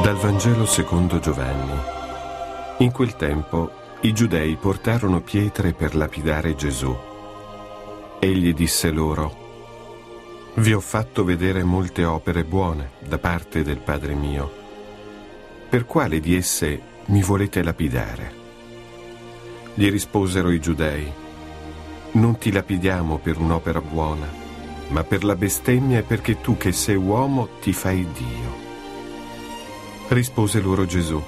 Dal Vangelo secondo Giovanni. In quel tempo i giudei portarono pietre per lapidare Gesù. Egli disse loro, Vi ho fatto vedere molte opere buone da parte del Padre mio. Per quale di esse mi volete lapidare? Gli risposero i giudei, Non ti lapidiamo per un'opera buona, ma per la bestemmia e perché tu che sei uomo ti fai Dio. Rispose loro Gesù,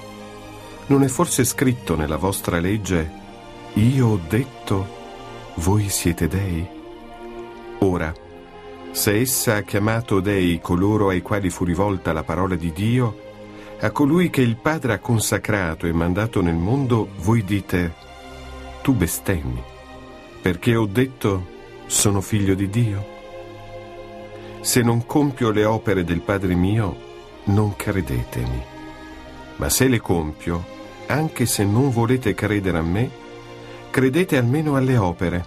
non è forse scritto nella vostra legge, io ho detto, voi siete dei? Ora, se essa ha chiamato dei coloro ai quali fu rivolta la parola di Dio, a colui che il Padre ha consacrato e mandato nel mondo, voi dite, tu bestemmi, perché ho detto, sono figlio di Dio? Se non compio le opere del Padre mio, non credetemi ma se le compio, anche se non volete credere a me, credete almeno alle opere,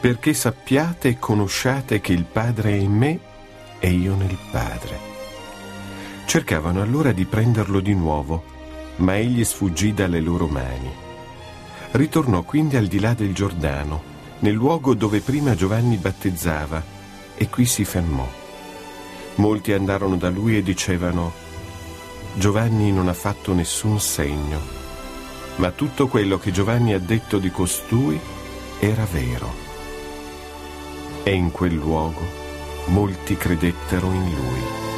perché sappiate e conosciate che il Padre è in me e io nel Padre. Cercavano allora di prenderlo di nuovo, ma egli sfuggì dalle loro mani. Ritornò quindi al di là del Giordano, nel luogo dove prima Giovanni battezzava, e qui si fermò. Molti andarono da lui e dicevano, Giovanni non ha fatto nessun segno, ma tutto quello che Giovanni ha detto di costui era vero. E in quel luogo molti credettero in lui.